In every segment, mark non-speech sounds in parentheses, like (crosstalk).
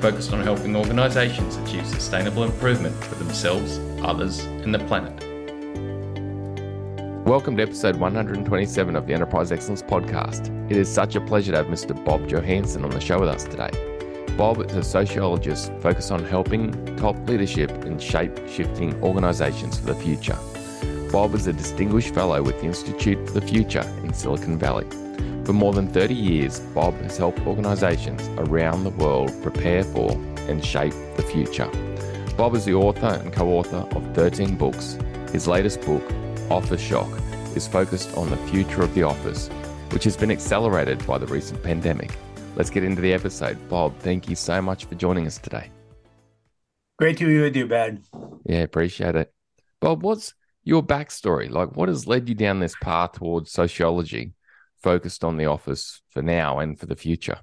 focused on helping organisations achieve sustainable improvement for themselves, others, and the planet. Welcome to episode 127 of the Enterprise Excellence Podcast. It is such a pleasure to have Mr. Bob Johansen on the show with us today. Bob is a sociologist focused on helping top leadership in shape shifting organisations for the future. Bob is a distinguished fellow with the Institute for the Future in Silicon Valley. For more than 30 years, Bob has helped organisations around the world prepare for and shape the future. Bob is the author and co author of 13 books. His latest book, Office Shock, is focused on the future of the office, which has been accelerated by the recent pandemic. Let's get into the episode. Bob, thank you so much for joining us today. Great to be with you, Ben. Yeah, appreciate it. Bob, what's your backstory? Like, what has led you down this path towards sociology focused on the office for now and for the future?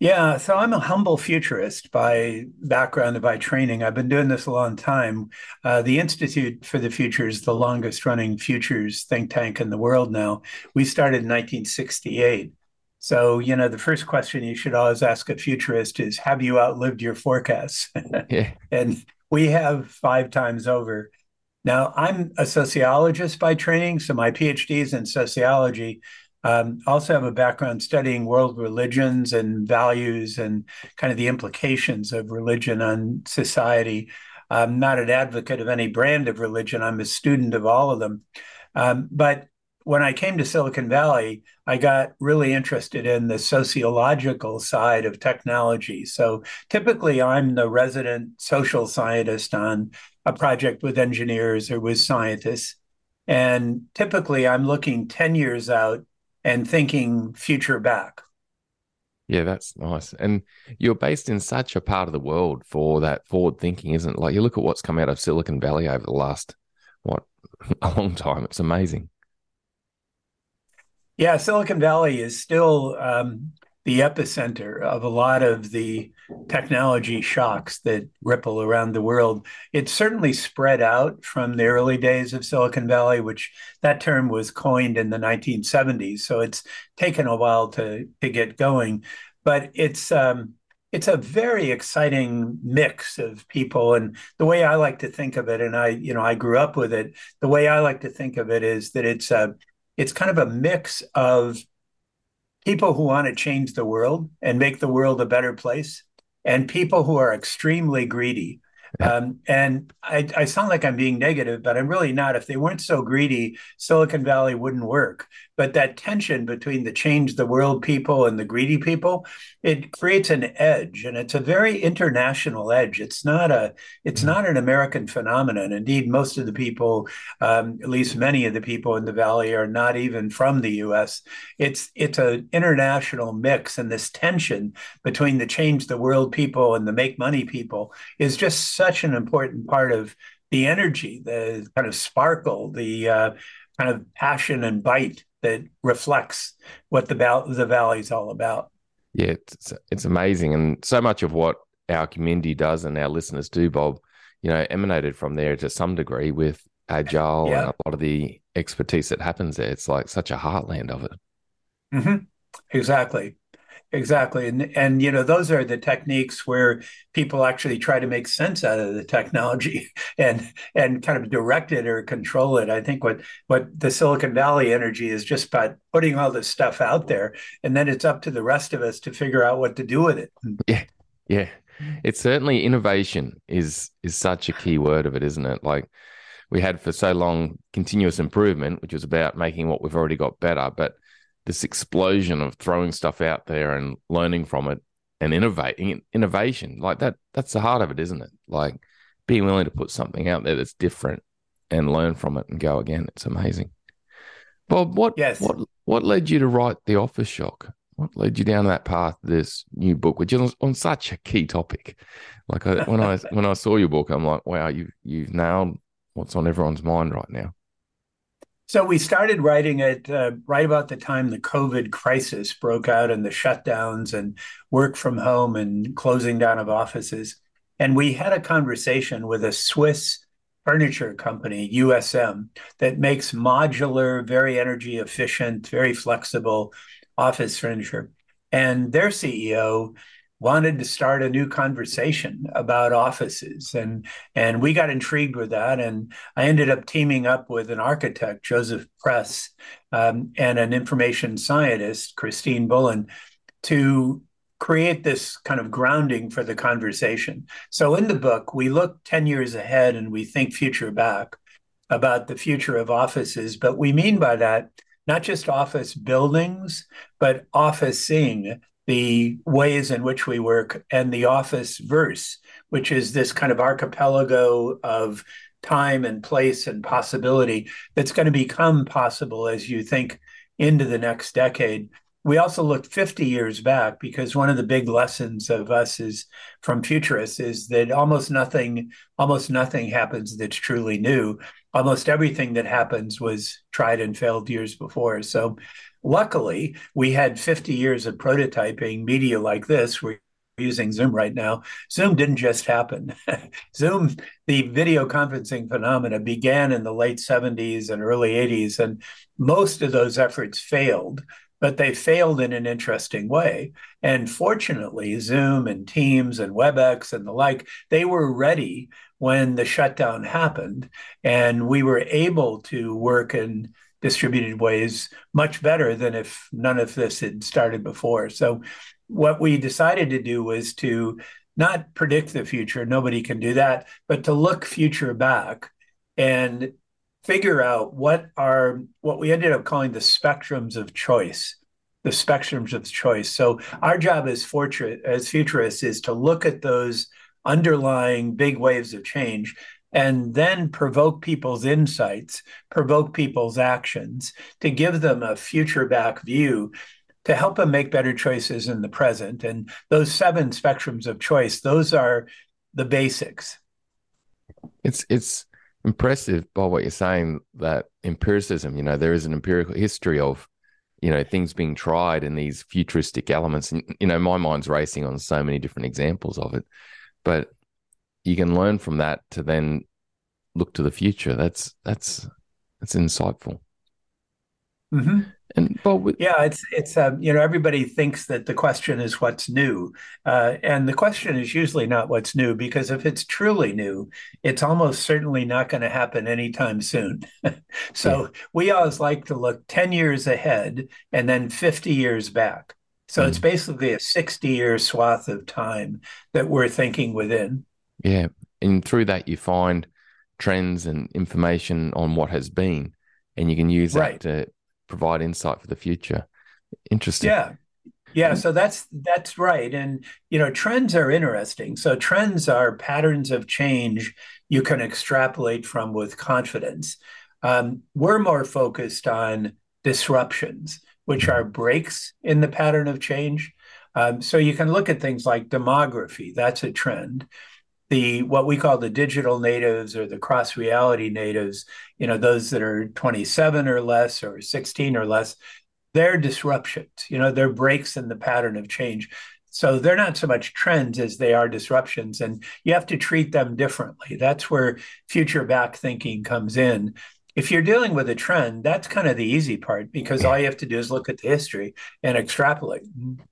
Yeah, so I'm a humble futurist by background and by training. I've been doing this a long time. Uh, the Institute for the Future is the longest running futures think tank in the world now. We started in 1968. So, you know, the first question you should always ask a futurist is Have you outlived your forecasts? (laughs) yeah. and we have five times over. Now, I'm a sociologist by training, so my PhD is in sociology. Um, also have a background studying world religions and values and kind of the implications of religion on society. I'm not an advocate of any brand of religion. I'm a student of all of them. Um, but when I came to Silicon Valley, I got really interested in the sociological side of technology. So typically, I'm the resident social scientist on a project with engineers or with scientists. And typically, I'm looking 10 years out and thinking future back. Yeah, that's nice. And you're based in such a part of the world for that forward thinking, isn't it? Like you look at what's come out of Silicon Valley over the last, what, (laughs) a long time. It's amazing. Yeah, Silicon Valley is still um, the epicenter of a lot of the technology shocks that ripple around the world. It's certainly spread out from the early days of Silicon Valley, which that term was coined in the 1970s. So it's taken a while to to get going, but it's um, it's a very exciting mix of people and the way i like to think of it and i you know i grew up with it the way i like to think of it is that it's a it's kind of a mix of people who want to change the world and make the world a better place, and people who are extremely greedy um, and I, I, sound like I'm being negative, but I'm really not. If they weren't so greedy, Silicon Valley wouldn't work. But that tension between the change the world people and the greedy people, it creates an edge, and it's a very international edge. It's not a it's mm-hmm. not an American phenomenon. Indeed, most of the people, um, at least many of the people in the valley, are not even from the U.S. It's it's an international mix, and this tension between the change the world people and the make money people is just such such an important part of the energy, the kind of sparkle, the uh, kind of passion and bite that reflects what the val- the valley is all about. Yeah, it's it's amazing, and so much of what our community does and our listeners do, Bob, you know, emanated from there to some degree with agile yeah. and a lot of the expertise that happens there. It's like such a heartland of it. Mm-hmm. Exactly. Exactly. And and you know, those are the techniques where people actually try to make sense out of the technology (laughs) and and kind of direct it or control it. I think what what the Silicon Valley energy is just about putting all this stuff out there and then it's up to the rest of us to figure out what to do with it. (laughs) Yeah. Yeah. It's certainly innovation is is such a key word of it, isn't it? Like we had for so long continuous improvement, which was about making what we've already got better, but this explosion of throwing stuff out there and learning from it and innovating innovation like that that's the heart of it isn't it like being willing to put something out there that's different and learn from it and go again it's amazing bob what yes. what what led you to write the office shock what led you down that path? This new book, which is on such a key topic. Like I, when I (laughs) when I saw your book, I'm like, wow, you you've nailed what's on everyone's mind right now. So we started writing it uh, right about the time the COVID crisis broke out and the shutdowns and work from home and closing down of offices. And we had a conversation with a Swiss furniture company, USM, that makes modular, very energy efficient, very flexible office furniture. And their CEO wanted to start a new conversation about offices. And and we got intrigued with that. And i ended up teaming up with an architect joseph press um, and an information scientist christine bullen to create this kind of grounding for the conversation. So in the book we look 10 years ahead and we think future back about the future of offices. But we mean by that not just office buildings but officing the ways in which we work and the office verse, which is this kind of archipelago of time and place and possibility that's going to become possible as you think into the next decade. We also looked 50 years back because one of the big lessons of us is from futurists is that almost nothing almost nothing happens that's truly new. Almost everything that happens was tried and failed years before. So Luckily, we had 50 years of prototyping media like this. We're using Zoom right now. Zoom didn't just happen. (laughs) Zoom, the video conferencing phenomena began in the late 70s and early 80s, and most of those efforts failed, but they failed in an interesting way. And fortunately, Zoom and Teams and WebEx and the like, they were ready when the shutdown happened, and we were able to work in distributed ways much better than if none of this had started before. So, what we decided to do was to not predict the future, nobody can do that, but to look future back and figure out what are what we ended up calling the spectrums of choice the spectrums of choice so our job as fortune as futurists is to look at those underlying big waves of change and then provoke people's insights, provoke people's actions to give them a future back view to help them make better choices in the present. And those seven spectrums of choice, those are the basics. It's it's impressive by what you're saying that empiricism, you know, there is an empirical history of, you know, things being tried and these futuristic elements. And, you know, my mind's racing on so many different examples of it. But you can learn from that to then look to the future. That's that's that's insightful. Mm-hmm. And but with- yeah, it's it's um, you know everybody thinks that the question is what's new, uh, and the question is usually not what's new because if it's truly new, it's almost certainly not going to happen anytime soon. (laughs) so yeah. we always like to look ten years ahead and then fifty years back. So mm. it's basically a sixty year swath of time that we're thinking within. Yeah. And through that, you find trends and information on what has been, and you can use right. that to provide insight for the future. Interesting. Yeah. Yeah, so that's that's right, and you know trends are interesting. So trends are patterns of change you can extrapolate from with confidence. Um, we're more focused on disruptions, which are breaks in the pattern of change. Um, so you can look at things like demography. That's a trend the what we call the digital natives or the cross reality natives, you know, those that are 27 or less or 16 or less, they're disruptions. You know, they're breaks in the pattern of change. So they're not so much trends as they are disruptions, and you have to treat them differently. That's where future back thinking comes in. If you're dealing with a trend, that's kind of the easy part because all you have to do is look at the history and extrapolate. Mm-hmm.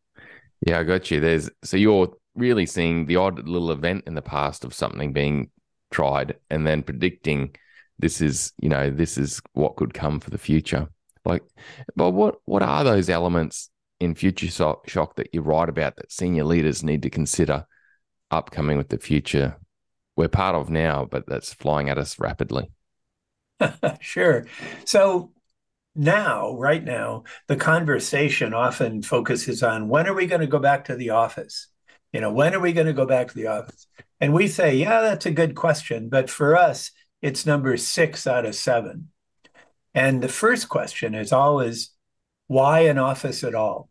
Yeah, I got you. There's so you're really seeing the odd little event in the past of something being tried and then predicting this is you know this is what could come for the future. Like but what what are those elements in future shock that you write about that senior leaders need to consider upcoming with the future? We're part of now but that's flying at us rapidly (laughs) sure so now right now the conversation often focuses on when are we going to go back to the office you know, when are we going to go back to the office? And we say, yeah, that's a good question. But for us, it's number six out of seven. And the first question is always, why an office at all?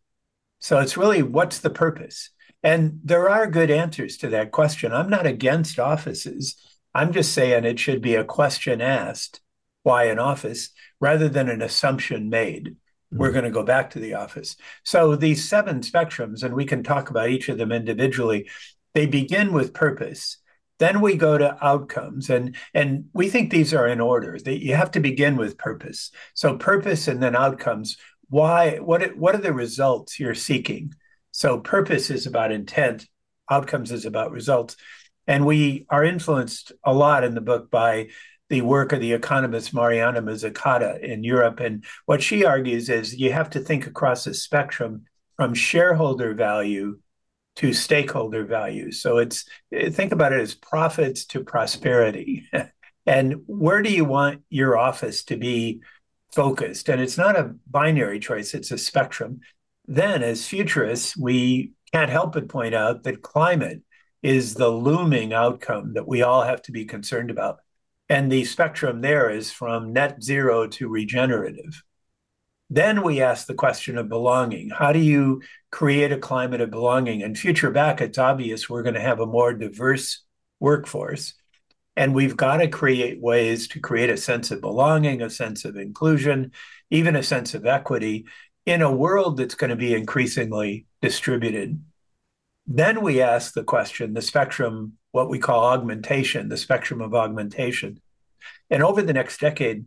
So it's really what's the purpose? And there are good answers to that question. I'm not against offices. I'm just saying it should be a question asked why an office rather than an assumption made. Mm-hmm. We're going to go back to the office. So these seven spectrums, and we can talk about each of them individually, they begin with purpose. Then we go to outcomes, and and we think these are in order. That you have to begin with purpose. So purpose and then outcomes. Why? What? What are the results you're seeking? So purpose is about intent. Outcomes is about results. And we are influenced a lot in the book by the work of the economist Mariana Mazzucato in Europe. And what she argues is you have to think across a spectrum from shareholder value to stakeholder value. So it's think about it as profits to prosperity. (laughs) and where do you want your office to be focused? And it's not a binary choice, it's a spectrum. Then, as futurists, we can't help but point out that climate is the looming outcome that we all have to be concerned about. And the spectrum there is from net zero to regenerative. Then we ask the question of belonging. How do you create a climate of belonging? And future back, it's obvious we're going to have a more diverse workforce. And we've got to create ways to create a sense of belonging, a sense of inclusion, even a sense of equity in a world that's going to be increasingly distributed. Then we ask the question the spectrum, what we call augmentation, the spectrum of augmentation. And over the next decade,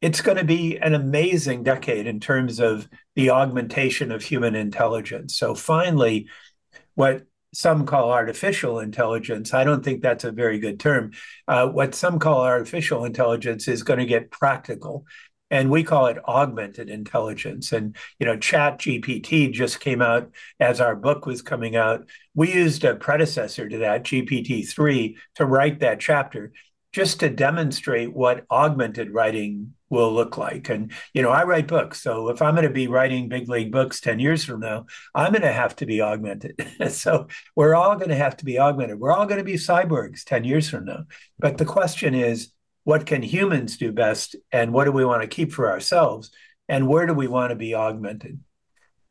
it's going to be an amazing decade in terms of the augmentation of human intelligence. So finally, what some call artificial intelligence, I don't think that's a very good term. Uh, what some call artificial intelligence is going to get practical and we call it augmented intelligence. And you know chat gpt just came out as our book was coming out. We used a predecessor to that gpt-3 to write that chapter just to demonstrate what augmented writing will look like. And you know i write books. So if i'm going to be writing big league books 10 years from now i'm going to have to be augmented. (laughs) So we're all going to have to be augmented. We're all going to be cyborgs 10 years from now. But the question is what can humans do best and what do we want to keep for ourselves and where do we want to be augmented?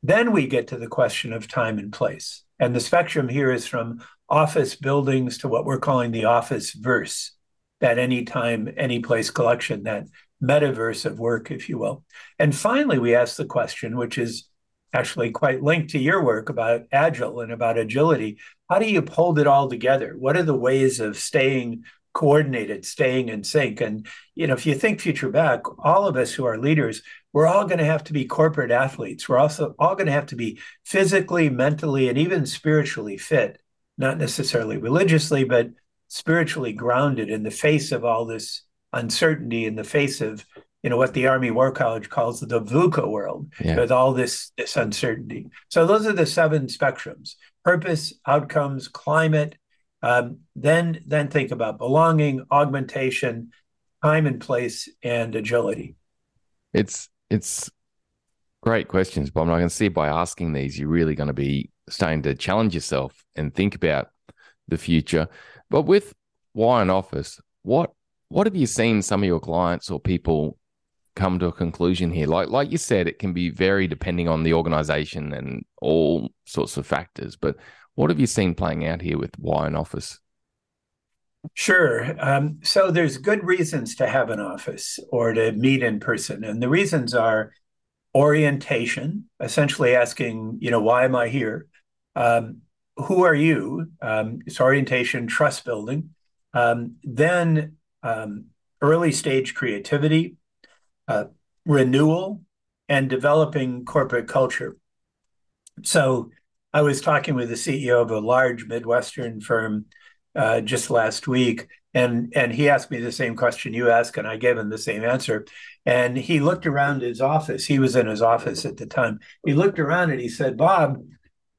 Then we get to the question of time and place. And the spectrum here is from office buildings to what we're calling the office verse that anytime any place collection that metaverse of work if you will. And finally we ask the question which is actually quite linked to your work about agile and about agility how do you hold it all together? What are the ways of staying coordinated, staying in sync. And you know, if you think future back, all of us who are leaders, we're all going to have to be corporate athletes. We're also all going to have to be physically, mentally, and even spiritually fit, not necessarily religiously, but spiritually grounded in the face of all this uncertainty, in the face of you know what the Army War College calls the VUCA world, yeah. with all this this uncertainty. So those are the seven spectrums: purpose, outcomes, climate, um, then, then think about belonging, augmentation, time and place, and agility. It's it's great questions, Bob. And I can see by asking these, you're really going to be starting to challenge yourself and think about the future. But with why an office, what what have you seen some of your clients or people come to a conclusion here? Like like you said, it can be very depending on the organization and all sorts of factors. But what have you seen playing out here with why an office? Sure. Um, so there's good reasons to have an office or to meet in person. And the reasons are orientation, essentially asking, you know, why am I here? Um, who are you? Um, it's orientation, trust building. Um, then um, early stage creativity, uh, renewal, and developing corporate culture. So I was talking with the CEO of a large Midwestern firm uh, just last week, and and he asked me the same question you asked, and I gave him the same answer. And he looked around his office. He was in his office at the time. He looked around and he said, "Bob,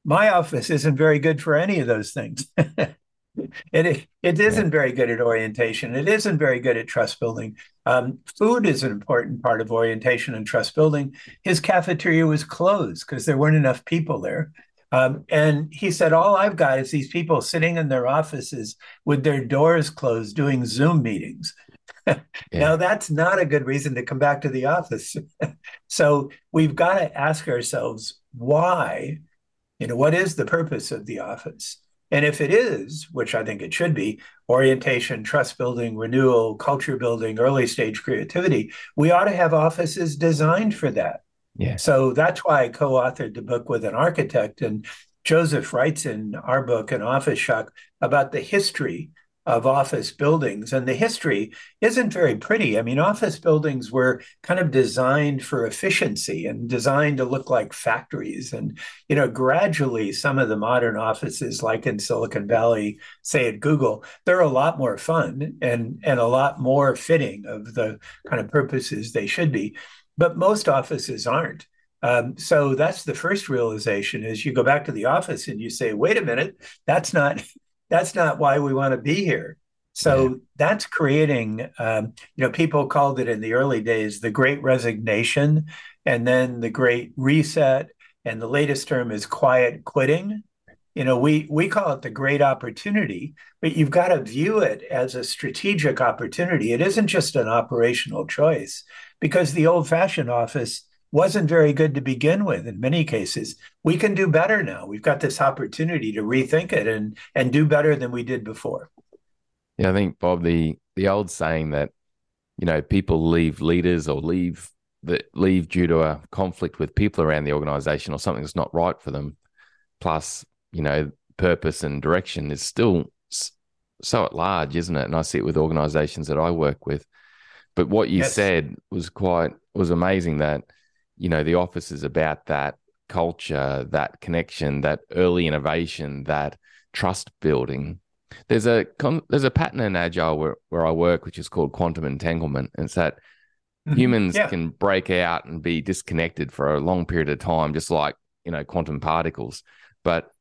my office isn't very good for any of those things." (laughs) it it isn't very good at orientation. It isn't very good at trust building. Um, food is an important part of orientation and trust building. His cafeteria was closed because there weren't enough people there. Um, and he said, All I've got is these people sitting in their offices with their doors closed doing Zoom meetings. (laughs) yeah. Now, that's not a good reason to come back to the office. (laughs) so we've got to ask ourselves why You know, what is the purpose of the office? And if it is, which I think it should be, orientation, trust building, renewal, culture building, early stage creativity, we ought to have offices designed for that. Yeah. So that's why I co authored the book with an architect. And Joseph writes in our book, An Office Shock, about the history of office buildings. And the history isn't very pretty. I mean, office buildings were kind of designed for efficiency and designed to look like factories. And, you know, gradually some of the modern offices, like in Silicon Valley, say at Google, they're a lot more fun and, and a lot more fitting of the kind of purposes they should be. But most offices aren't. Um, so that's the first realization is you go back to the office and you say, wait a minute, that's not that's not why we want to be here. So yeah. that's creating, um, you know, people called it in the early days the great resignation and then the great reset. And the latest term is quiet quitting. You know, we, we call it the great opportunity, but you've got to view it as a strategic opportunity. It isn't just an operational choice because the old fashioned office wasn't very good to begin with in many cases. We can do better now. We've got this opportunity to rethink it and and do better than we did before. Yeah, I think Bob, the the old saying that you know people leave leaders or leave that leave due to a conflict with people around the organization or something that's not right for them, plus you know purpose and direction is still so at large, isn't it? And I see it with organizations that I work with. But what you yes. said was quite was amazing that you know, the office is about that culture, that connection, that early innovation, that trust building. There's a there's a pattern in agile where, where I work, which is called quantum entanglement. And it's that mm-hmm. humans yeah. can break out and be disconnected for a long period of time, just like you know quantum particles. But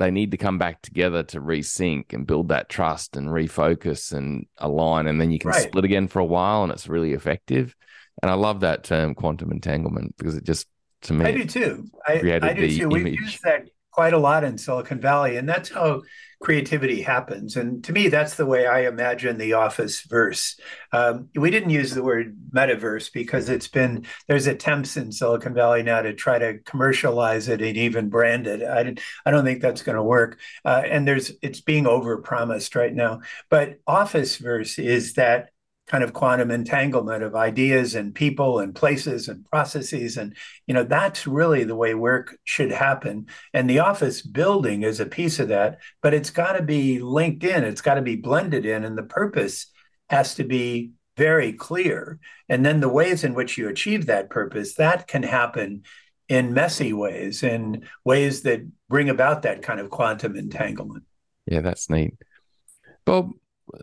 they need to come back together to resync and build that trust and refocus and align, and then you can right. split again for a while, and it's really effective. And I love that term quantum entanglement because it just to me I do too. I, I do too. We've used that quite a lot in Silicon Valley, and that's how creativity happens. And to me, that's the way I imagine the Office verse. Um, we didn't use the word metaverse because it's been there's attempts in Silicon Valley now to try to commercialize it and even brand it. I I don't think that's going to work. Uh, and there's it's being overpromised right now. But Office verse is that kind of quantum entanglement of ideas and people and places and processes. And you know that's really the way work should happen. And the office building is a piece of that but it's got to be linked in. It's got to be blended in and the purpose has to be very clear. And then the ways in which you achieve that purpose that can happen in messy ways in ways that bring about that kind of quantum entanglement. Yeah that's neat. Bob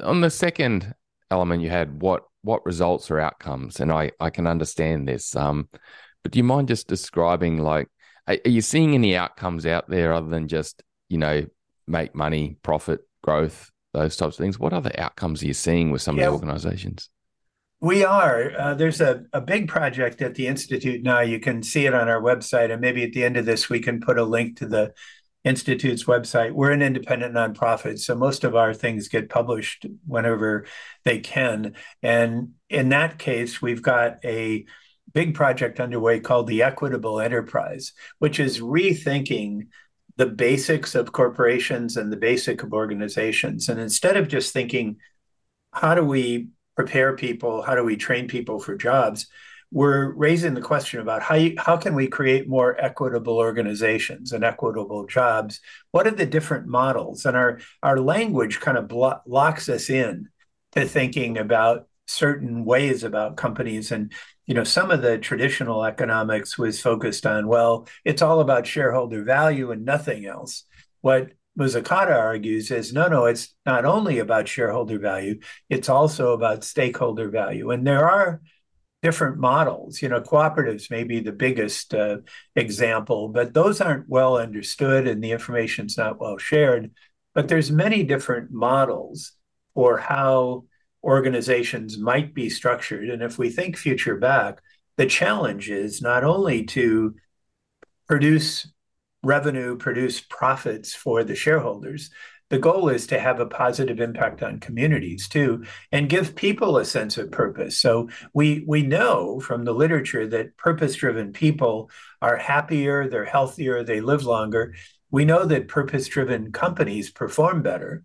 on the second element you had what what results or outcomes and i i can understand this um but do you mind just describing like are, are you seeing any outcomes out there other than just you know make money profit growth those types of things what other outcomes are you seeing with some yeah, of the organizations we are. Uh, there's a, a big project at the Institute now. You can see it on our website, and maybe at the end of this, we can put a link to the Institute's website. We're an independent nonprofit, so most of our things get published whenever they can. And in that case, we've got a big project underway called the Equitable Enterprise, which is rethinking the basics of corporations and the basic of organizations. And instead of just thinking, how do we prepare people? How do we train people for jobs? We're raising the question about how you, how can we create more equitable organizations and equitable jobs? What are the different models? And our our language kind of blo- locks us in to thinking about certain ways about companies and you know some of the traditional economics was focused on well it's all about shareholder value and nothing else what Mazzucato argues is no, no, it's not only about shareholder value, it's also about stakeholder value. And there are different models. You know, cooperatives may be the biggest uh, example, but those aren't well understood and the information's not well shared. But there's many different models for how organizations might be structured. And if we think future back, the challenge is not only to produce revenue, produce profits for the shareholders. The goal is to have a positive impact on communities too, and give people a sense of purpose. So we we know from the literature that purpose-driven people are happier, they're healthier, they live longer. We know that purpose-driven companies perform better.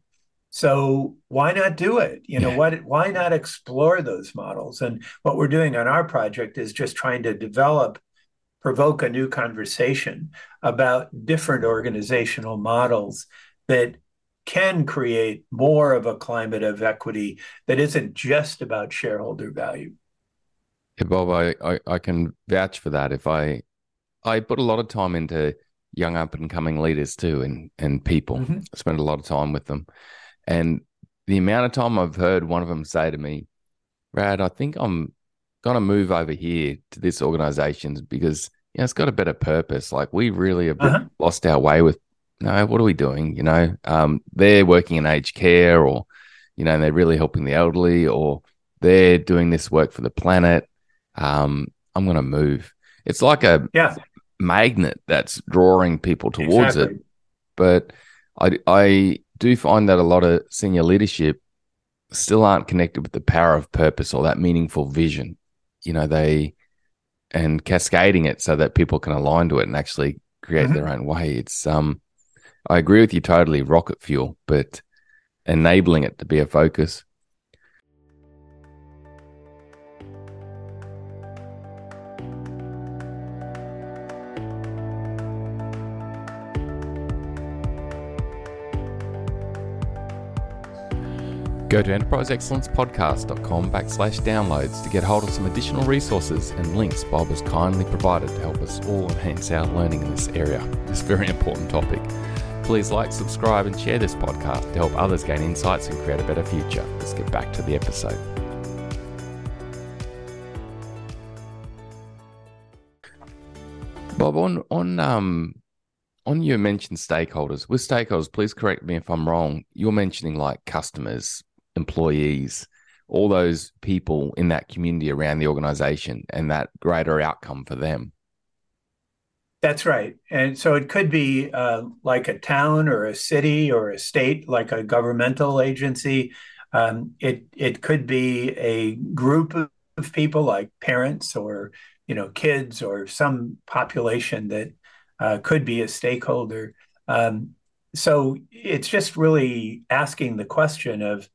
So why not do it? You know, yeah. what why not explore those models? And what we're doing on our project is just trying to develop provoke a new conversation about different organizational models that can create more of a climate of equity that isn't just about shareholder value. Yeah, Bob, I, I, I can vouch for that. If I I put a lot of time into young up and coming leaders too and and people. Mm-hmm. I spend a lot of time with them. And the amount of time I've heard one of them say to me, "Brad, I think I'm gonna move over here to this organization because you know it's got a better purpose. Like we really have uh-huh. lost our way with no, what are we doing? You know, um, they're working in aged care or, you know, they're really helping the elderly or they're doing this work for the planet. Um, I'm going to move. It's like a yeah. magnet that's drawing people towards exactly. it. But I, I do find that a lot of senior leadership still aren't connected with the power of purpose or that meaningful vision. You know, they, and cascading it so that people can align to it and actually create mm-hmm. their own way. It's, um, I agree with you totally, rocket fuel, but enabling it to be a focus. Go to enterpriseexcellencepodcast.com backslash downloads to get hold of some additional resources and links Bob has kindly provided to help us all enhance our learning in this area, this very important topic. Please like, subscribe, and share this podcast to help others gain insights and create a better future. Let's get back to the episode. Bob, on on um on your mentioned stakeholders, with stakeholders, please correct me if I'm wrong. You're mentioning like customers, employees, all those people in that community around the organization and that greater outcome for them. That's right. And so it could be uh, like a town or a city or a state, like a governmental agency. Um, it it could be a group of people, like parents or you know kids or some population that uh, could be a stakeholder. Um, so it's just really asking the question of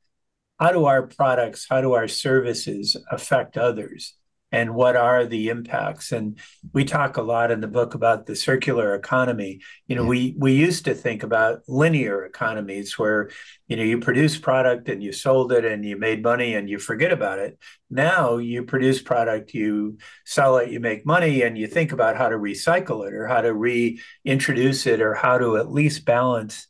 how do our products, how do our services affect others? And what are the impacts? And we talk a lot in the book about the circular economy. You know yeah. we we used to think about linear economies where you know you produce product and you sold it and you made money and you forget about it. Now you produce product you sell it you make money and you think about how to recycle it or how to reintroduce it or how to at least balance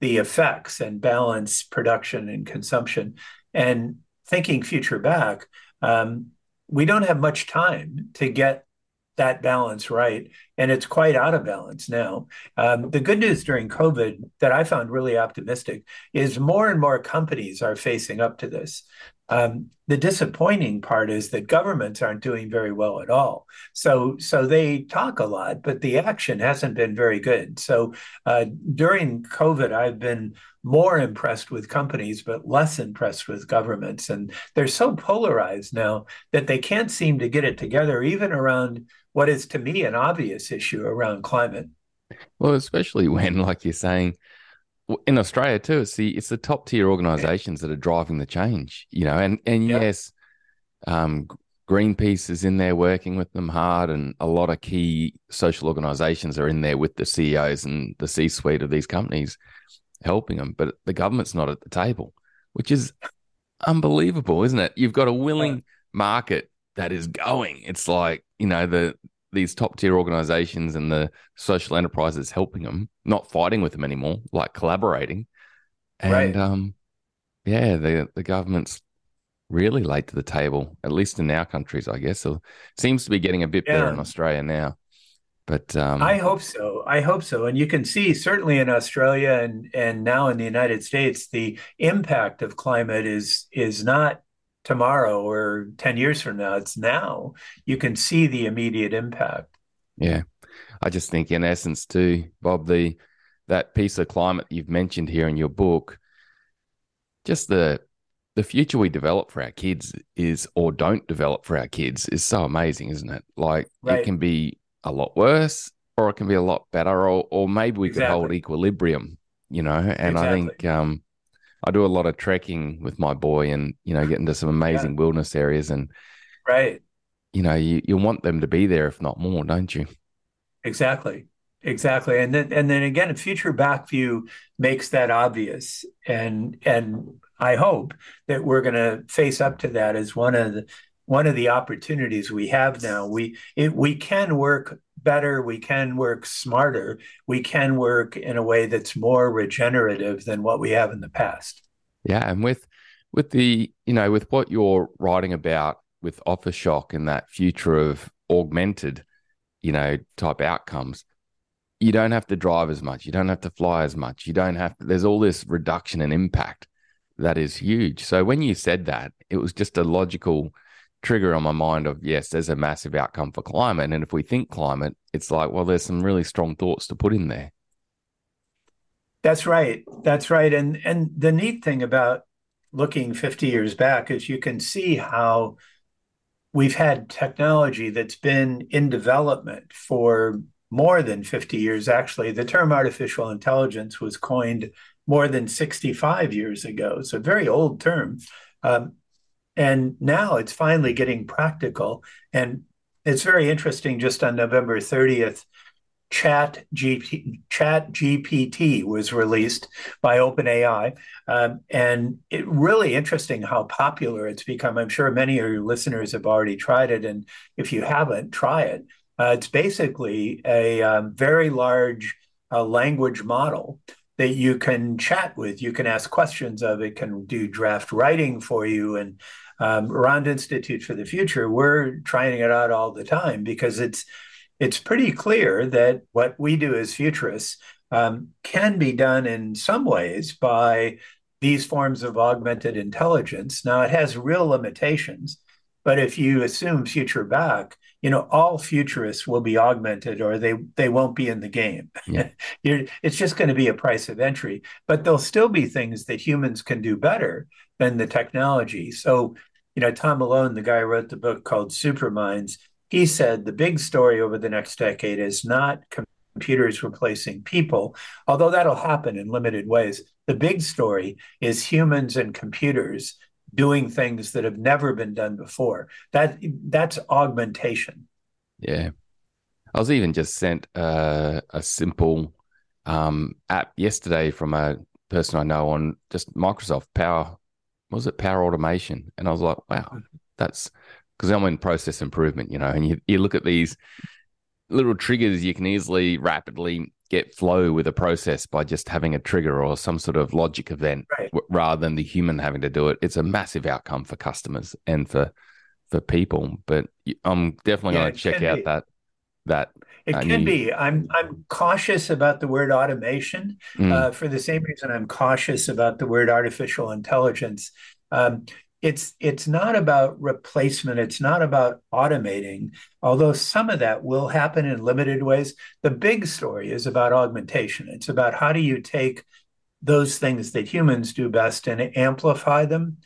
the effects and balance production and consumption. And thinking future back um, we don't have much time to get that balance right. And it's quite out of balance now. Um, the good news during COVID that I found really optimistic is more and more companies are facing up to this. Um, the disappointing part is that governments aren't doing very well at all. So, so they talk a lot, but the action hasn't been very good. So, uh, during COVID, I've been more impressed with companies, but less impressed with governments, and they're so polarized now that they can't seem to get it together, even around what is to me an obvious issue around climate. Well, especially (laughs) when, like you're saying, in Australia too, it's the it's the top tier organisations that are driving the change, you know, and and yep. yes, um, Greenpeace is in there working with them hard, and a lot of key social organisations are in there with the CEOs and the C suite of these companies, helping them. But the government's not at the table, which is unbelievable, isn't it? You've got a willing market that is going. It's like you know the these top tier organizations and the social enterprises helping them, not fighting with them anymore, like collaborating. And right. um, yeah, the the government's really late to the table, at least in our countries, I guess. So it seems to be getting a bit yeah. better in Australia now. But um, I hope so. I hope so. And you can see certainly in Australia and and now in the United States, the impact of climate is is not tomorrow or 10 years from now it's now you can see the immediate impact yeah i just think in essence too bob the that piece of climate you've mentioned here in your book, just the the future we develop for our kids is or don't develop for our kids is so amazing, isn't it? Like right. it can be a lot worse or it can be a lot better or or maybe we exactly. could hold equilibrium, you know. And exactly. I think um I do a lot of trekking with my boy and you know get into some amazing yeah. wilderness areas and right you know you, you want them to be there if not more don't you exactly exactly and then and then again a future back view makes that obvious and and i hope that we're going to face up to that as one of the one of the opportunities we have now we it, we can work better we can work smarter we can work in a way that's more regenerative than what we have in the past yeah and with with the you know with what you're writing about with Office Shock and that future of augmented you know type outcomes you don't have to drive as much. You don't have to fly as much. You don't have to, there's all this reduction in impact that is huge. So when you said that, it was just a logical trigger on my mind of yes, there's a massive outcome for climate. And if we think climate, it's like, well, there's some really strong thoughts to put in there. That's right. That's right. And and the neat thing about looking 50 years back is you can see how we've had technology that's been in development for more than 50 years, actually. The term artificial intelligence was coined more than 65 years ago. It's a very old term. Um, and now it's finally getting practical. And it's very interesting. Just on November 30th, Chat, GP, Chat GPT was released by OpenAI. Um, and it really interesting how popular it's become. I'm sure many of your listeners have already tried it. And if you haven't, try it. Uh, it's basically a um, very large uh, language model that you can chat with. You can ask questions of. It can do draft writing for you. And um, around Institute for the Future, we're trying it out all the time because it's it's pretty clear that what we do as futurists um, can be done in some ways by these forms of augmented intelligence. Now, it has real limitations, but if you assume future back, you know all futurists will be augmented or they they won't be in the game (laughs) yeah. it's just going to be a price of entry but there'll still be things that humans can do better than the technology so you know tom malone the guy who wrote the book called superminds he said the big story over the next decade is not computers replacing people although that'll happen in limited ways the big story is humans and computers doing things that have never been done before. That that's augmentation. Yeah, I was even just sent uh, a simple um, app yesterday from a person I know on just Microsoft Power. Was it Power Automation? And I was like, wow, that's because I'm in process improvement, you know. And you you look at these little triggers you can easily rapidly get flow with a process by just having a trigger or some sort of logic event right. w- rather than the human having to do it. It's a massive outcome for customers and for for people. But I'm definitely yeah, going to check out be. that that. It uh, can be. I'm I'm cautious about the word automation mm. uh, for the same reason I'm cautious about the word artificial intelligence. Um, it's it's not about replacement it's not about automating although some of that will happen in limited ways the big story is about augmentation it's about how do you take those things that humans do best and amplify them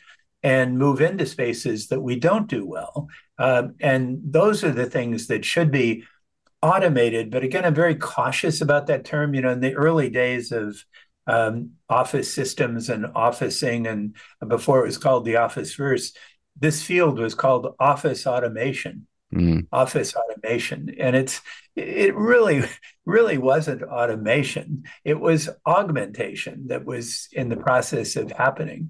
and move into spaces that we don't do well um, and those are the things that should be automated but again i'm very cautious about that term you know in the early days of um, office systems and officing, and before it was called the office verse, this field was called office automation. Mm. Office automation, and it's it really really wasn't automation. It was augmentation that was in the process of happening.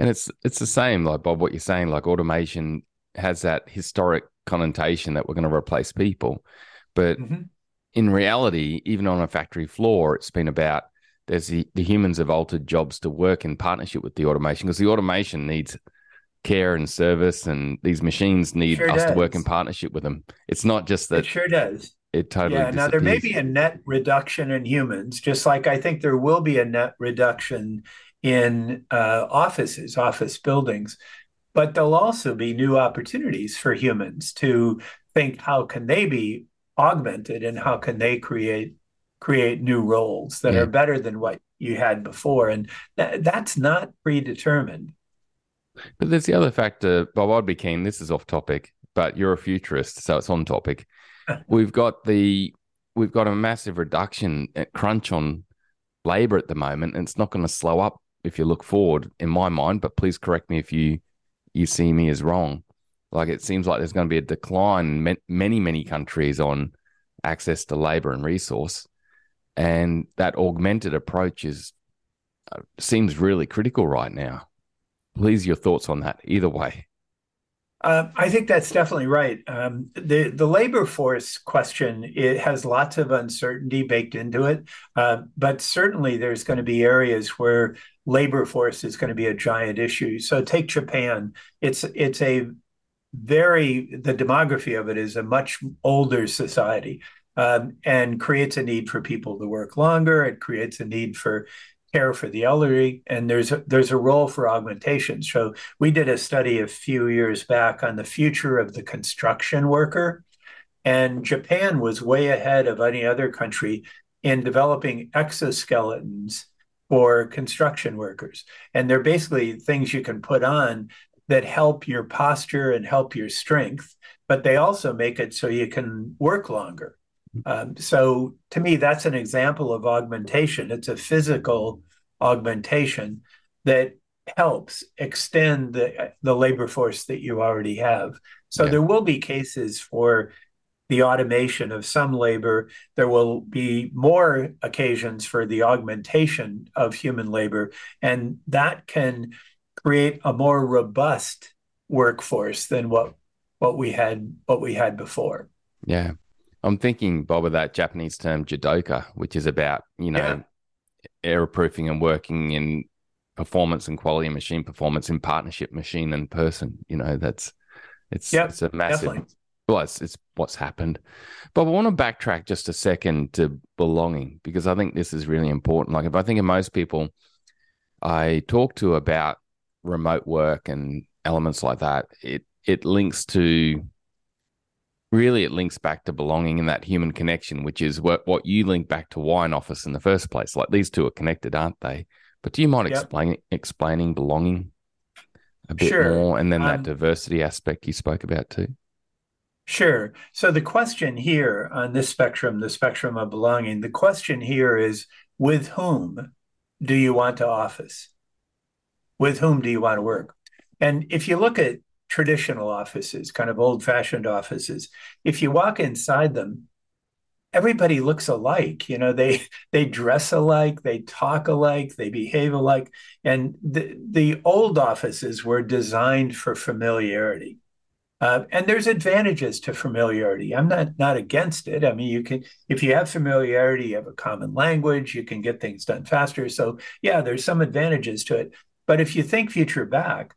And it's it's the same, like Bob, what you're saying. Like automation has that historic connotation that we're going to replace people, but mm-hmm. in reality, even on a factory floor, it's been about there's the, the humans have altered jobs to work in partnership with the automation because the automation needs care and service and these machines need sure us does. to work in partnership with them it's not just that it sure does it totally yeah now there may be a net reduction in humans just like i think there will be a net reduction in uh, offices office buildings but there'll also be new opportunities for humans to think how can they be augmented and how can they create create new roles that yeah. are better than what you had before. And th- that's not predetermined. But there's the other factor, Bob. I'd be keen. This is off topic, but you're a futurist, so it's on topic. (laughs) we've got the we've got a massive reduction at crunch on labor at the moment, and it's not going to slow up if you look forward, in my mind. But please correct me if you you see me as wrong. Like it seems like there's going to be a decline in many many countries on access to labor and resource, and that augmented approach is uh, seems really critical right now. Please, your thoughts on that. Either way. Uh, I think that's definitely right. Um, the the labor force question it has lots of uncertainty baked into it, uh, but certainly there's going to be areas where labor force is going to be a giant issue. So take Japan. It's it's a very the demography of it is a much older society. Um, and creates a need for people to work longer. It creates a need for care for the elderly, and there's a, there's a role for augmentation. So we did a study a few years back on the future of the construction worker, and Japan was way ahead of any other country in developing exoskeletons for construction workers. And they're basically things you can put on that help your posture and help your strength, but they also make it so you can work longer. Um, so to me, that's an example of augmentation. It's a physical augmentation that helps extend the, the labor force that you already have. So yeah. there will be cases for the automation of some labor. There will be more occasions for the augmentation of human labor, and that can create a more robust workforce than what what we had what we had before. Yeah. I'm thinking, Bob, of that Japanese term jidoka, which is about, you know, yeah. error proofing and working in performance and quality machine performance in partnership, machine and person. You know, that's it's yep, it's a massive definitely. well, it's, it's what's happened. But I want to backtrack just a second to belonging because I think this is really important. Like if I think of most people I talk to about remote work and elements like that, it it links to really it links back to belonging and that human connection, which is what, what you link back to wine office in the first place. Like these two are connected, aren't they? But do you mind yep. explaining explaining belonging a bit sure. more and then that um, diversity aspect you spoke about too? Sure. So the question here on this spectrum, the spectrum of belonging, the question here is with whom do you want to office? With whom do you want to work? And if you look at traditional offices, kind of old fashioned offices, if you walk inside them, everybody looks alike you know they (laughs) they dress alike they talk alike they behave alike. And the the old offices were designed for familiarity. Uh, and there's advantages to familiarity. I'm not not against it. I mean you can if you have familiarity you have a common language you can get things done faster. So yeah there's some advantages to it but if you think future back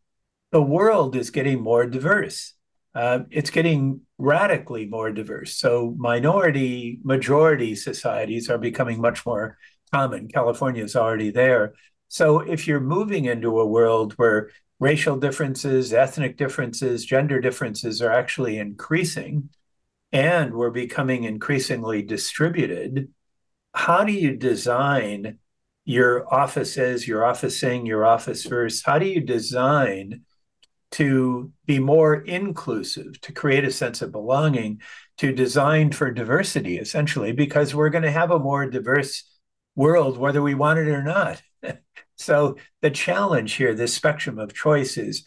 the world is getting more diverse. Uh, it's getting radically more diverse. So minority majority societies are becoming much more common. California is already there. So if you're moving into a world where racial differences, ethnic differences, gender differences are actually increasing, and we're becoming increasingly distributed, how do you design your office offices, your officing, your officers? How do you design to be more inclusive, to create a sense of belonging, to design for diversity, essentially, because we're going to have a more diverse world, whether we want it or not. (laughs) so the challenge here, this spectrum of choices,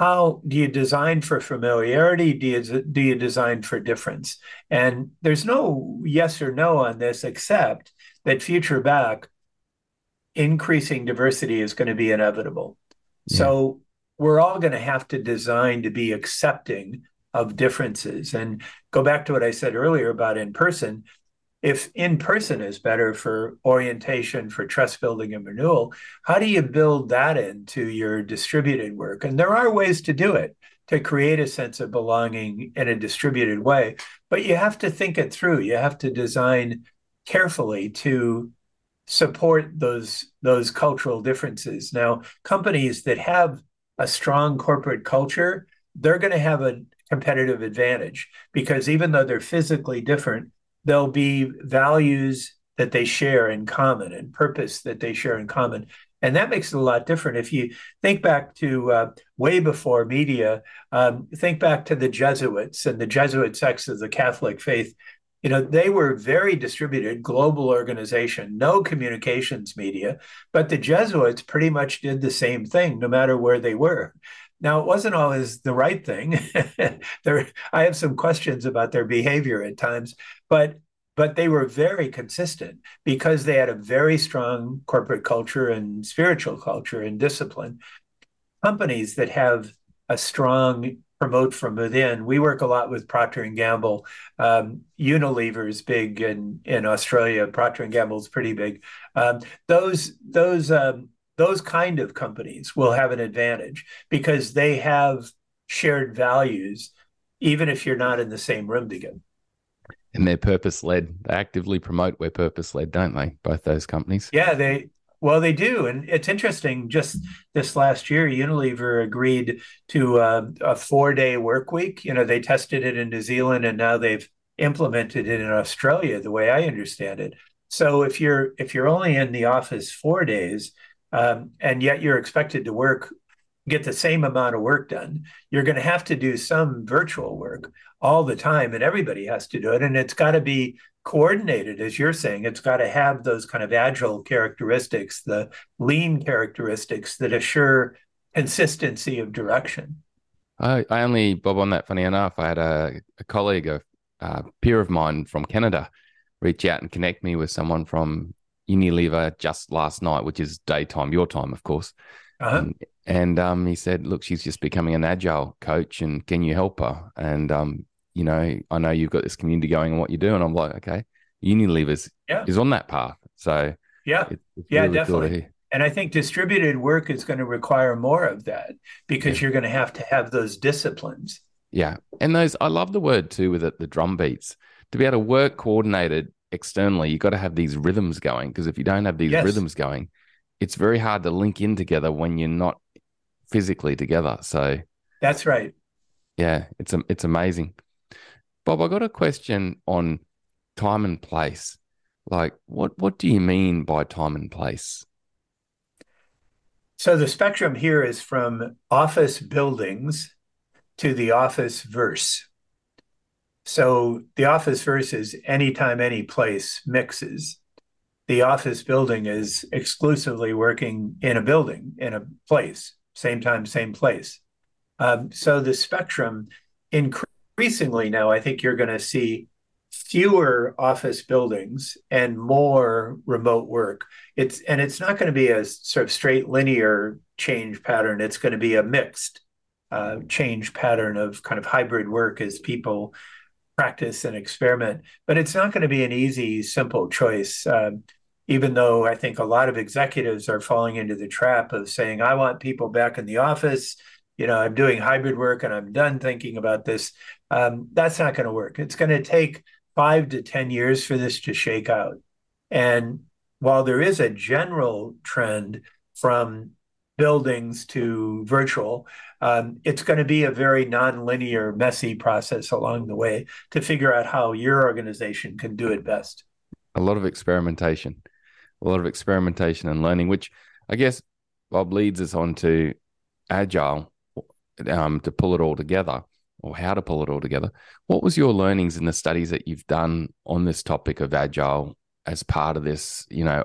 how do you design for familiarity? Do you, do you design for difference? And there's no yes or no on this, except that future back, increasing diversity is going to be inevitable. Yeah. So we're all going to have to design to be accepting of differences. And go back to what I said earlier about in person. If in person is better for orientation, for trust building and renewal, how do you build that into your distributed work? And there are ways to do it to create a sense of belonging in a distributed way, but you have to think it through. You have to design carefully to support those those cultural differences. Now, companies that have a strong corporate culture, they're going to have a competitive advantage because even though they're physically different, there'll be values that they share in common and purpose that they share in common. And that makes it a lot different. If you think back to uh, way before media, um, think back to the Jesuits and the Jesuit sects of the Catholic faith. You know, they were very distributed, global organization, no communications media, but the Jesuits pretty much did the same thing no matter where they were. Now, it wasn't always the right thing. (laughs) there, I have some questions about their behavior at times, but but they were very consistent because they had a very strong corporate culture and spiritual culture and discipline. Companies that have a strong promote from within. We work a lot with Procter and Gamble. Um, Unilever is big in in Australia. Procter and Gamble is pretty big. Um, those those um, those kind of companies will have an advantage because they have shared values, even if you're not in the same room together and they're purpose led. They actively promote we're purpose led, don't they? Both those companies. Yeah, they well they do, and it's interesting. Just this last year, Unilever agreed to uh, a four day work week. You know, they tested it in New Zealand, and now they've implemented it in Australia. The way I understand it. So if you're if you're only in the office four days, um, and yet you're expected to work get the same amount of work done. You're going to have to do some virtual work all the time, and everybody has to do it. And it's got to be coordinated, as you're saying. It's got to have those kind of agile characteristics, the lean characteristics that assure consistency of direction. I, I only, Bob, on that, funny enough, I had a, a colleague, a, a peer of mine from Canada, reach out and connect me with someone from Unilever just last night, which is daytime, your time, of course. Uh-huh. And, and um, he said, "Look, she's just becoming an agile coach, and can you help her?" And um, you know, I know you've got this community going and what you do, and I'm like, okay, Unilever's yeah. is on that path. So yeah, it, yeah, really definitely. Cool and I think distributed work is going to require more of that because yeah. you're going to have to have those disciplines. Yeah, and those I love the word too with it, the drum beats. To be able to work coordinated externally, you've got to have these rhythms going because if you don't have these yes. rhythms going, it's very hard to link in together when you're not physically together. So that's right. Yeah, it's it's amazing. Bob, I got a question on time and place. Like, what what do you mean by time and place? So the spectrum here is from office buildings to the office verse. So the office verse is anytime, any place mixes. The office building is exclusively working in a building, in a place same time, same place. Um, so the spectrum increasingly now, I think you're going to see fewer office buildings and more remote work. It's and it's not going to be a sort of straight linear change pattern. It's going to be a mixed uh, change pattern of kind of hybrid work as people practice and experiment. But it's not going to be an easy, simple choice. Um, even though I think a lot of executives are falling into the trap of saying, I want people back in the office. You know, I'm doing hybrid work and I'm done thinking about this. Um, that's not going to work. It's going to take five to 10 years for this to shake out. And while there is a general trend from buildings to virtual, um, it's going to be a very nonlinear, messy process along the way to figure out how your organization can do it best. A lot of experimentation a lot of experimentation and learning, which I guess Bob leads us on to agile um, to pull it all together or how to pull it all together. What was your learnings in the studies that you've done on this topic of agile as part of this, you know,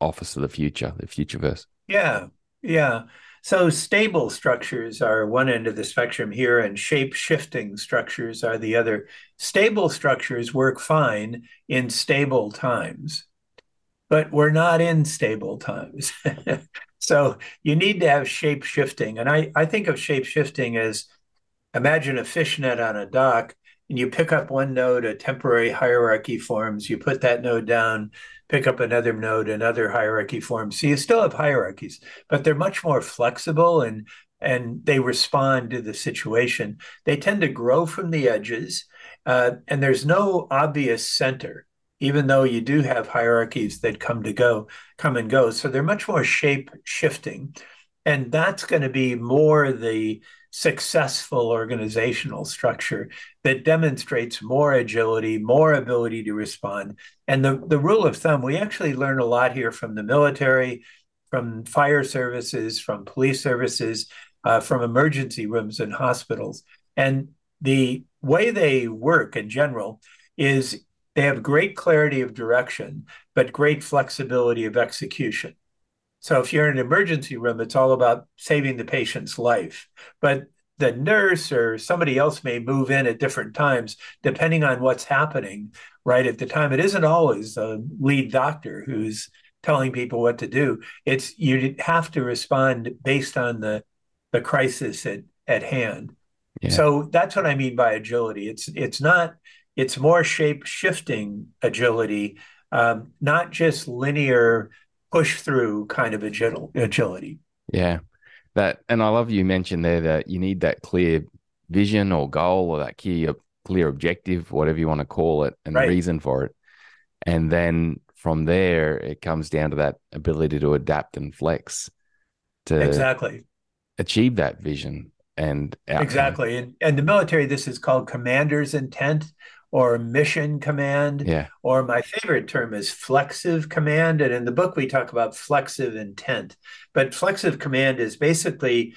office of the future, the futureverse? Yeah, yeah. So stable structures are one end of the spectrum here, and shape shifting structures are the other. Stable structures work fine in stable times but we're not in stable times. (laughs) so you need to have shape shifting. And I, I think of shape shifting as imagine a fishnet on a dock and you pick up one node, a temporary hierarchy forms, you put that node down, pick up another node, another hierarchy forms. So you still have hierarchies, but they're much more flexible and and they respond to the situation. They tend to grow from the edges, uh, and there's no obvious center even though you do have hierarchies that come to go, come and go. So they're much more shape shifting. And that's going to be more the successful organizational structure that demonstrates more agility, more ability to respond. And the, the rule of thumb, we actually learn a lot here from the military, from fire services, from police services, uh, from emergency rooms and hospitals. And the way they work in general is they have great clarity of direction, but great flexibility of execution. So if you're in an emergency room, it's all about saving the patient's life. But the nurse or somebody else may move in at different times, depending on what's happening right at the time. It isn't always the lead doctor who's telling people what to do. It's you have to respond based on the the crisis at, at hand. Yeah. So that's what I mean by agility. It's it's not it's more shape shifting agility, um, not just linear push through kind of agility. Yeah. That and I love you mentioned there that you need that clear vision or goal or that clear clear objective, whatever you want to call it, and right. reason for it. And then from there it comes down to that ability to adapt and flex to exactly achieve that vision and outcome. exactly and, and the military this is called commander's intent or mission command. Yeah. Or my favorite term is flexive command. And in the book, we talk about flexive intent. But flexive command is basically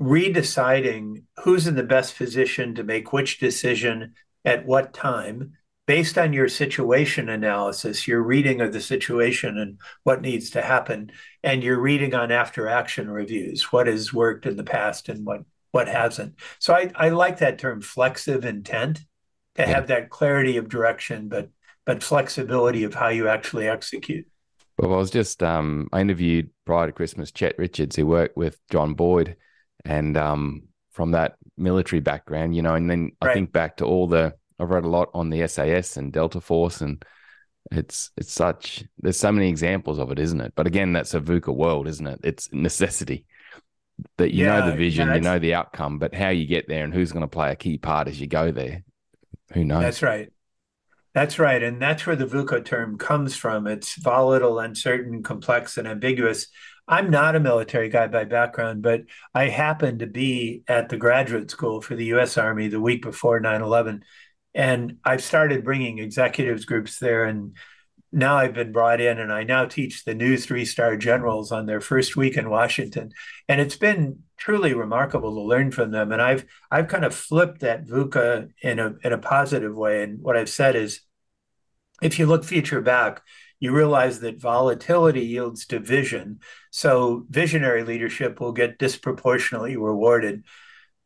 redeciding who's in the best position to make which decision at what time based on your situation analysis, your reading of the situation and what needs to happen, and your reading on after action reviews, what has worked in the past and what what hasn't. So I, I like that term flexive intent to yeah. have that clarity of direction, but but flexibility of how you actually execute. Well, I was just um, I interviewed prior to Christmas Chet Richards, who worked with John Boyd, and um, from that military background, you know, and then right. I think back to all the I've read a lot on the SAS and Delta Force, and it's it's such there's so many examples of it, isn't it? But again, that's a VUCA world, isn't it? It's necessity that you yeah, know the vision, yeah, you know the outcome, but how you get there and who's going to play a key part as you go there who knows? That's right. That's right. And that's where the VUCA term comes from. It's volatile, uncertain, complex, and ambiguous. I'm not a military guy by background, but I happened to be at the graduate school for the US Army the week before 9 11. And I've started bringing executives groups there. And now I've been brought in and I now teach the new three star generals on their first week in Washington. And it's been truly remarkable to learn from them. And I've I've kind of flipped that VUCA in a in a positive way. And what I've said is if you look future back, you realize that volatility yields to vision. So visionary leadership will get disproportionately rewarded.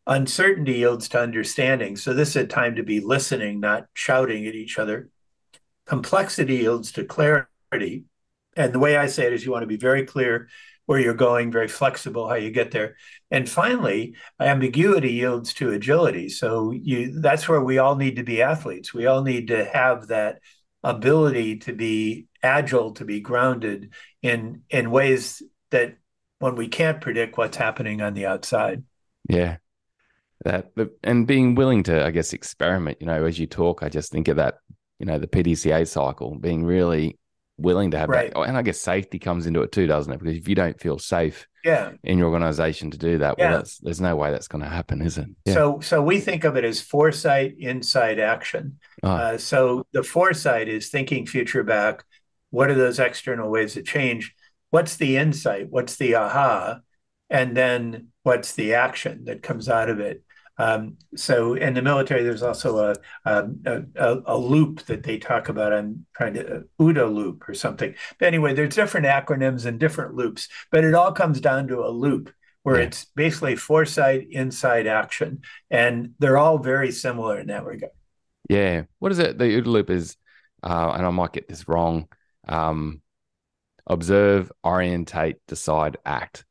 Uncertainty yields to understanding. So this is a time to be listening, not shouting at each other Complexity yields to clarity. And the way I say it is you want to be very clear where you're going, very flexible how you get there. And finally, ambiguity yields to agility. So you that's where we all need to be athletes. We all need to have that ability to be agile, to be grounded in in ways that when we can't predict what's happening on the outside. Yeah. That and being willing to, I guess, experiment, you know, as you talk, I just think of that you know, the PDCA cycle, being really willing to have right. that. And I guess safety comes into it too, doesn't it? Because if you don't feel safe yeah. in your organization to do that, yeah. well, there's no way that's going to happen, is it? Yeah. So, so we think of it as foresight, insight, action. Oh. Uh, so the foresight is thinking future back. What are those external ways of change? What's the insight? What's the aha? And then what's the action that comes out of it? Um, so in the military, there's also a, a, a, a, loop that they talk about. I'm trying to uh, OODA loop or something. But anyway, there's different acronyms and different loops, but it all comes down to a loop where yeah. it's basically foresight, insight, action, and they're all very similar in that regard. Yeah, what is it? The OODA loop is, uh, and I might get this wrong. Um, observe, orientate, decide, act.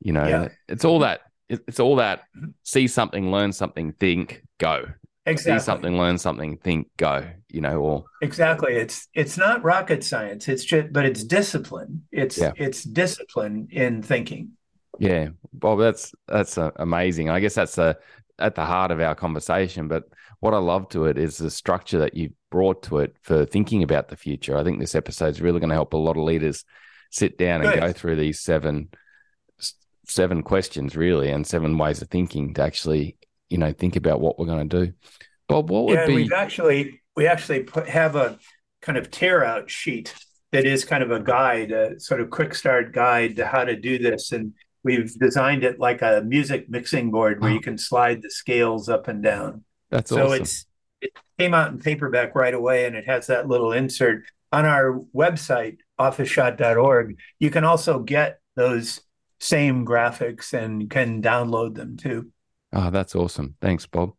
You know, yeah. it's all that it's all that see something, learn something, think, go. Exactly. See something, learn something, think, go. You know, or exactly. It's it's not rocket science. It's just, but it's discipline. It's yeah. it's discipline in thinking. Yeah, Bob, that's that's uh, amazing. I guess that's uh, at the heart of our conversation. But what I love to it is the structure that you've brought to it for thinking about the future. I think this episode is really going to help a lot of leaders sit down and go through these seven seven questions really and seven ways of thinking to actually, you know, think about what we're going to do. Bob, what would yeah, be? We've actually we actually put, have a kind of tear out sheet that is kind of a guide, a sort of quick start guide to how to do this, and we've designed it like a music mixing board where oh. you can slide the scales up and down. That's so awesome. it's it came out in paperback right away, and it has that little insert on our website officeshock.org. You can also get those same graphics and can download them too. Oh, that's awesome. Thanks, Bob.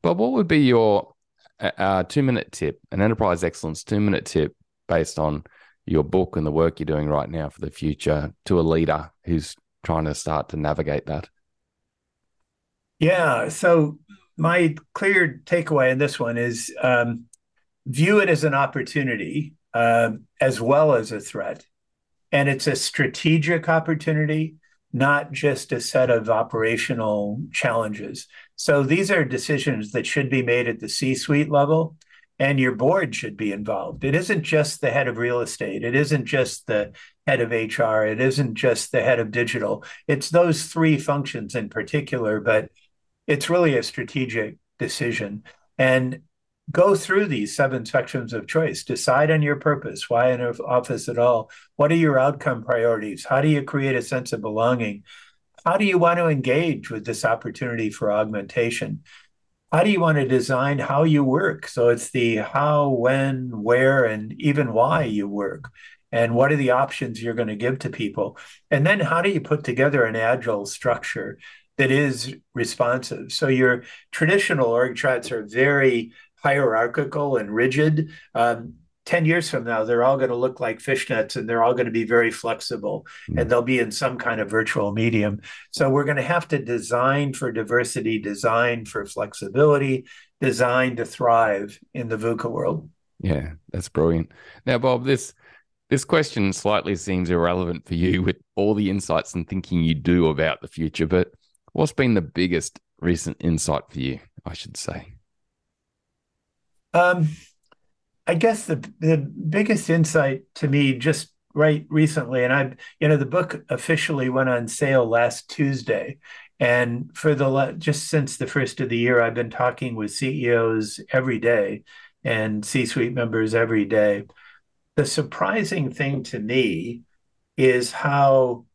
Bob, what would be your uh, uh two minute tip, an enterprise excellence two minute tip based on your book and the work you're doing right now for the future to a leader who's trying to start to navigate that? Yeah. So, my clear takeaway in this one is um, view it as an opportunity uh, as well as a threat. And it's a strategic opportunity not just a set of operational challenges. So these are decisions that should be made at the C suite level, and your board should be involved. It isn't just the head of real estate, it isn't just the head of HR, it isn't just the head of digital. It's those three functions in particular, but it's really a strategic decision. And go through these seven sections of choice. Decide on your purpose. Why in office at all? What are your outcome priorities? How do you create a sense of belonging? How do you want to engage with this opportunity for augmentation? How do you want to design how you work? So it's the how when where and even why you work and what are the options you're going to give to people? And then how do you put together an agile structure that is responsive? So your traditional org charts are very hierarchical and rigid. Um, 10 years from now, they're all going to look like fishnets and they're all going to be very flexible mm. and they'll be in some kind of virtual medium. So we're going to have to design for diversity, design for flexibility, design to thrive in the VUCA world. Yeah, that's brilliant. Now, Bob, this this question slightly seems irrelevant for you with all the insights and thinking you do about the future, but what's been the biggest recent insight for you, I should say? Um, I guess the the biggest insight to me just right recently, and I, you know, the book officially went on sale last Tuesday, and for the just since the first of the year, I've been talking with CEOs every day and C-suite members every day. The surprising thing to me is how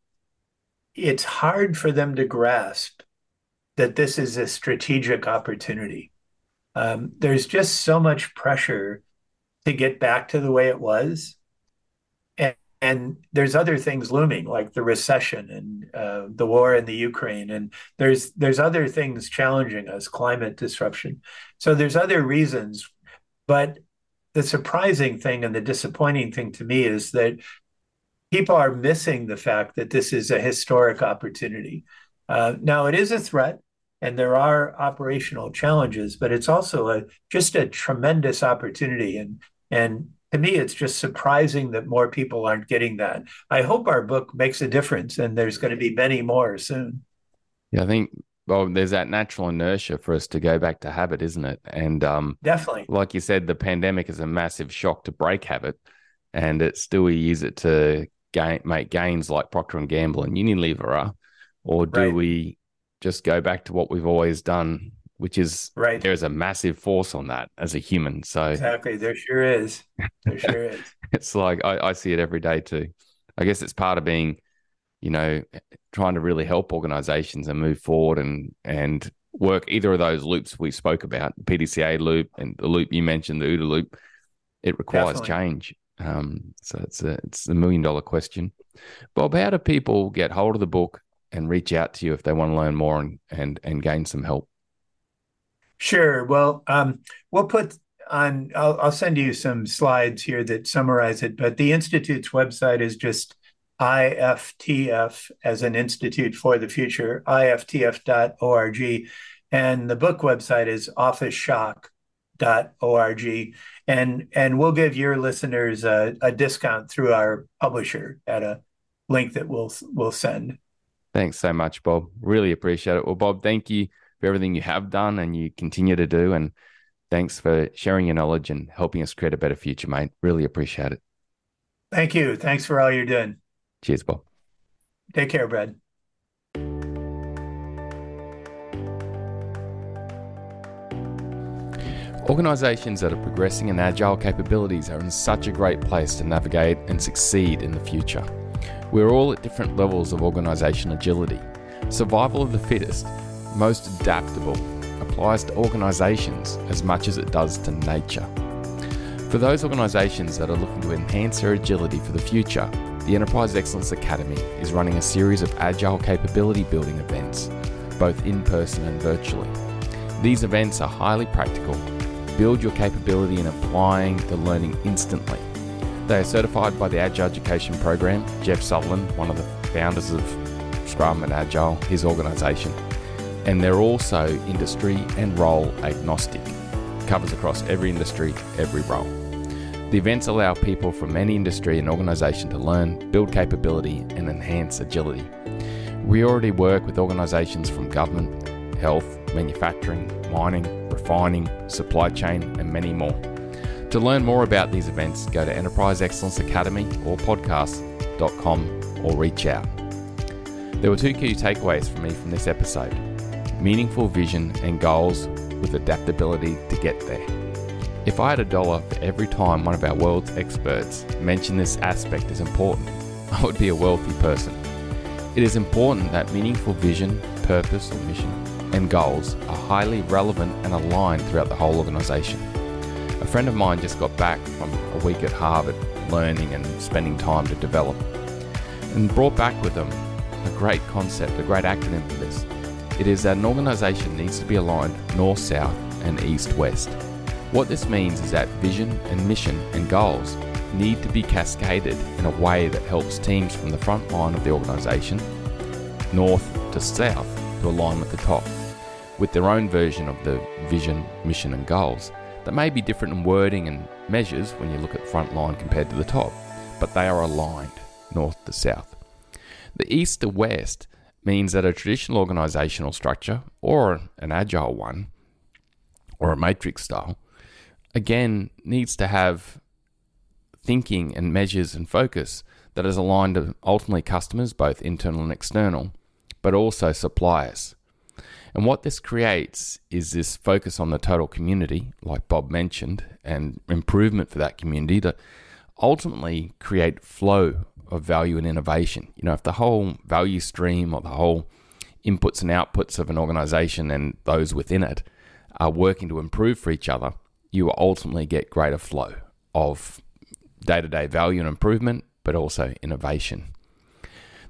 it's hard for them to grasp that this is a strategic opportunity um, there's just so much pressure to get back to the way it was. And, and there's other things looming like the recession and uh, the war in the Ukraine. And there's, there's other things challenging us, climate disruption. So there's other reasons. But the surprising thing and the disappointing thing to me is that people are missing the fact that this is a historic opportunity. Uh, now, it is a threat and there are operational challenges, but it's also a just a tremendous opportunity. And and to me, it's just surprising that more people aren't getting that. I hope our book makes a difference, and there's going to be many more soon. Yeah, I think well, there's that natural inertia for us to go back to habit, isn't it? And um, definitely, like you said, the pandemic is a massive shock to break habit, and it still we use it to gain make gains like Procter and Gamble and Unilever are, or do right. we just go back to what we've always done, which is right. There's a massive force on that as a human. So exactly, there sure is. There sure is. (laughs) it's like I, I see it every day too. I guess it's part of being, you know, trying to really help organizations and move forward and and work either of those loops we spoke about, the PDCA loop and the loop you mentioned, the OODA loop. It requires Definitely. change. Um, so it's a it's a million dollar question. Bob, how do people get hold of the book and reach out to you if they want to learn more and and, and gain some help? Sure. Well, um, we'll put on. I'll, I'll send you some slides here that summarize it. But the institute's website is just IFTF as an institute for the future, iftf.org. And the book website is office officeshock.org. And, and we'll give your listeners a, a discount through our publisher at a link that we'll, we'll send. Thanks so much, Bob. Really appreciate it. Well, Bob, thank you for everything you have done and you continue to do. And thanks for sharing your knowledge and helping us create a better future, mate. Really appreciate it. Thank you. Thanks for all you're doing. Cheers, Bob. Take care, Brad. Organisations that are progressing in agile capabilities are in such a great place to navigate and succeed in the future. We're all at different levels of organisation agility. Survival of the fittest, most adaptable, applies to organisations as much as it does to nature. For those organisations that are looking to enhance their agility for the future, the Enterprise Excellence Academy is running a series of agile capability building events, both in person and virtually. These events are highly practical build your capability in applying the learning instantly. They are certified by the Agile Education Program, Jeff Sutherland, one of the founders of Scrum and Agile, his organisation. And they're also industry and role agnostic. Covers across every industry, every role. The events allow people from any industry and organisation to learn, build capability, and enhance agility. We already work with organisations from government, health, manufacturing, mining, refining, supply chain, and many more. To learn more about these events, go to Enterprise Excellence Academy or podcast.com or reach out. There were two key takeaways for me from this episode meaningful vision and goals with adaptability to get there. If I had a dollar for every time one of our world's experts mentioned this aspect is important, (laughs) I would be a wealthy person. It is important that meaningful vision, purpose, or mission and goals are highly relevant and aligned throughout the whole organisation. A friend of mine just got back from a week at Harvard learning and spending time to develop and brought back with them a great concept, a great acronym for this. It is that an organisation needs to be aligned north south and east west. What this means is that vision and mission and goals need to be cascaded in a way that helps teams from the front line of the organisation, north to south, to align with the top with their own version of the vision, mission, and goals that may be different in wording and measures when you look at the front line compared to the top, but they are aligned north to south. The east to west means that a traditional organizational structure, or an agile one, or a matrix style, again needs to have thinking and measures and focus that is aligned to ultimately customers, both internal and external, but also suppliers. And what this creates is this focus on the total community, like Bob mentioned, and improvement for that community to ultimately create flow of value and innovation. You know, if the whole value stream or the whole inputs and outputs of an organization and those within it are working to improve for each other, you will ultimately get greater flow of day to day value and improvement, but also innovation.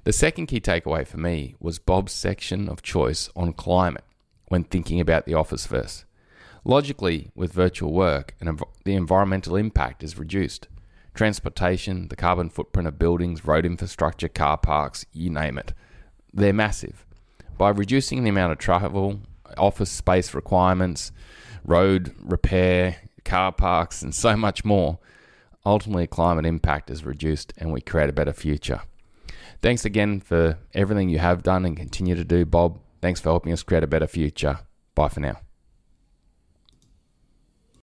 The second key takeaway for me was Bob's section of choice on climate when thinking about the office verse. Logically, with virtual work, the environmental impact is reduced. Transportation, the carbon footprint of buildings, road infrastructure, car parks, you name it, they're massive. By reducing the amount of travel, office space requirements, road repair, car parks, and so much more, ultimately climate impact is reduced and we create a better future. Thanks again for everything you have done and continue to do, Bob. Thanks for helping us create a better future. Bye for now.